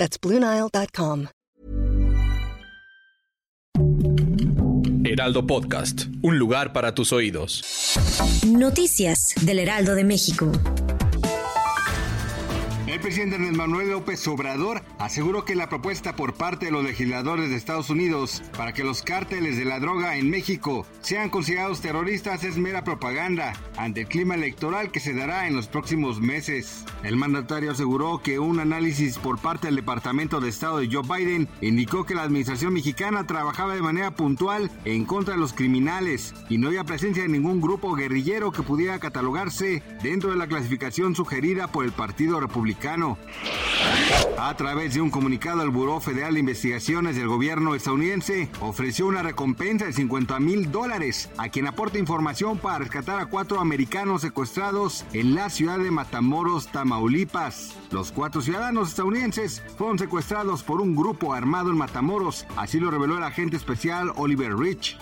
That's BlueNile.com. Heraldo Podcast, un lugar para tus oídos. Noticias del Heraldo de México. El presidente Andrés Manuel López Obrador aseguró que la propuesta por parte de los legisladores de Estados Unidos para que los cárteles de la droga en México sean considerados terroristas es mera propaganda ante el clima electoral que se dará en los próximos meses. El mandatario aseguró que un análisis por parte del Departamento de Estado de Joe Biden indicó que la administración mexicana trabajaba de manera puntual en contra de los criminales y no había presencia de ningún grupo guerrillero que pudiera catalogarse dentro de la clasificación sugerida por el Partido Republicano. A través de un comunicado, el Buró Federal de Investigaciones del gobierno estadounidense ofreció una recompensa de 50 mil dólares a quien aporte información para rescatar a cuatro americanos secuestrados en la ciudad de Matamoros, Tamaulipas. Los cuatro ciudadanos estadounidenses fueron secuestrados por un grupo armado en Matamoros, así lo reveló el agente especial Oliver Rich.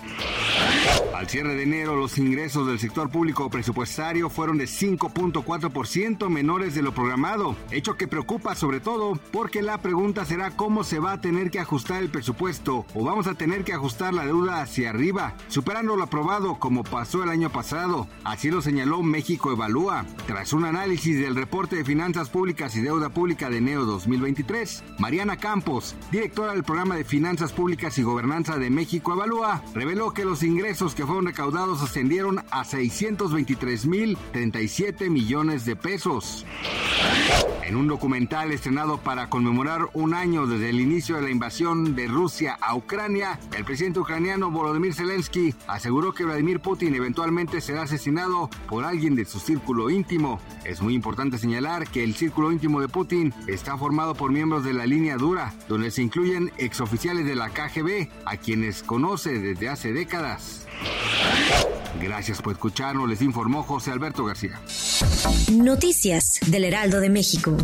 Al cierre de enero, los ingresos del sector público presupuestario fueron de 5.4% menores de lo programado, hecho que preocupa sobre todo porque la pregunta será cómo se va a tener que ajustar el presupuesto o vamos a tener que ajustar la deuda hacia arriba, superando lo aprobado como pasó el año pasado. Así lo señaló México Evalúa. Tras un análisis del reporte de finanzas públicas y deuda pública de enero 2023, Mariana Campos, directora del programa de finanzas públicas y gobernanza de México Evalúa, reveló que los ingresos que fueron recaudados ascendieron a 623.037 millones de pesos. En un documental estrenado para conmemorar un año desde el inicio de la invasión de Rusia a Ucrania, el presidente ucraniano Volodymyr Zelensky aseguró que Vladimir Putin eventualmente será asesinado por alguien de su círculo íntimo. Es muy importante señalar que el círculo íntimo de Putin está formado por miembros de la línea dura, donde se incluyen exoficiales de la KGB, a quienes conoce desde hace décadas. Gracias por escucharnos, les informó José Alberto García. Noticias del Heraldo de México.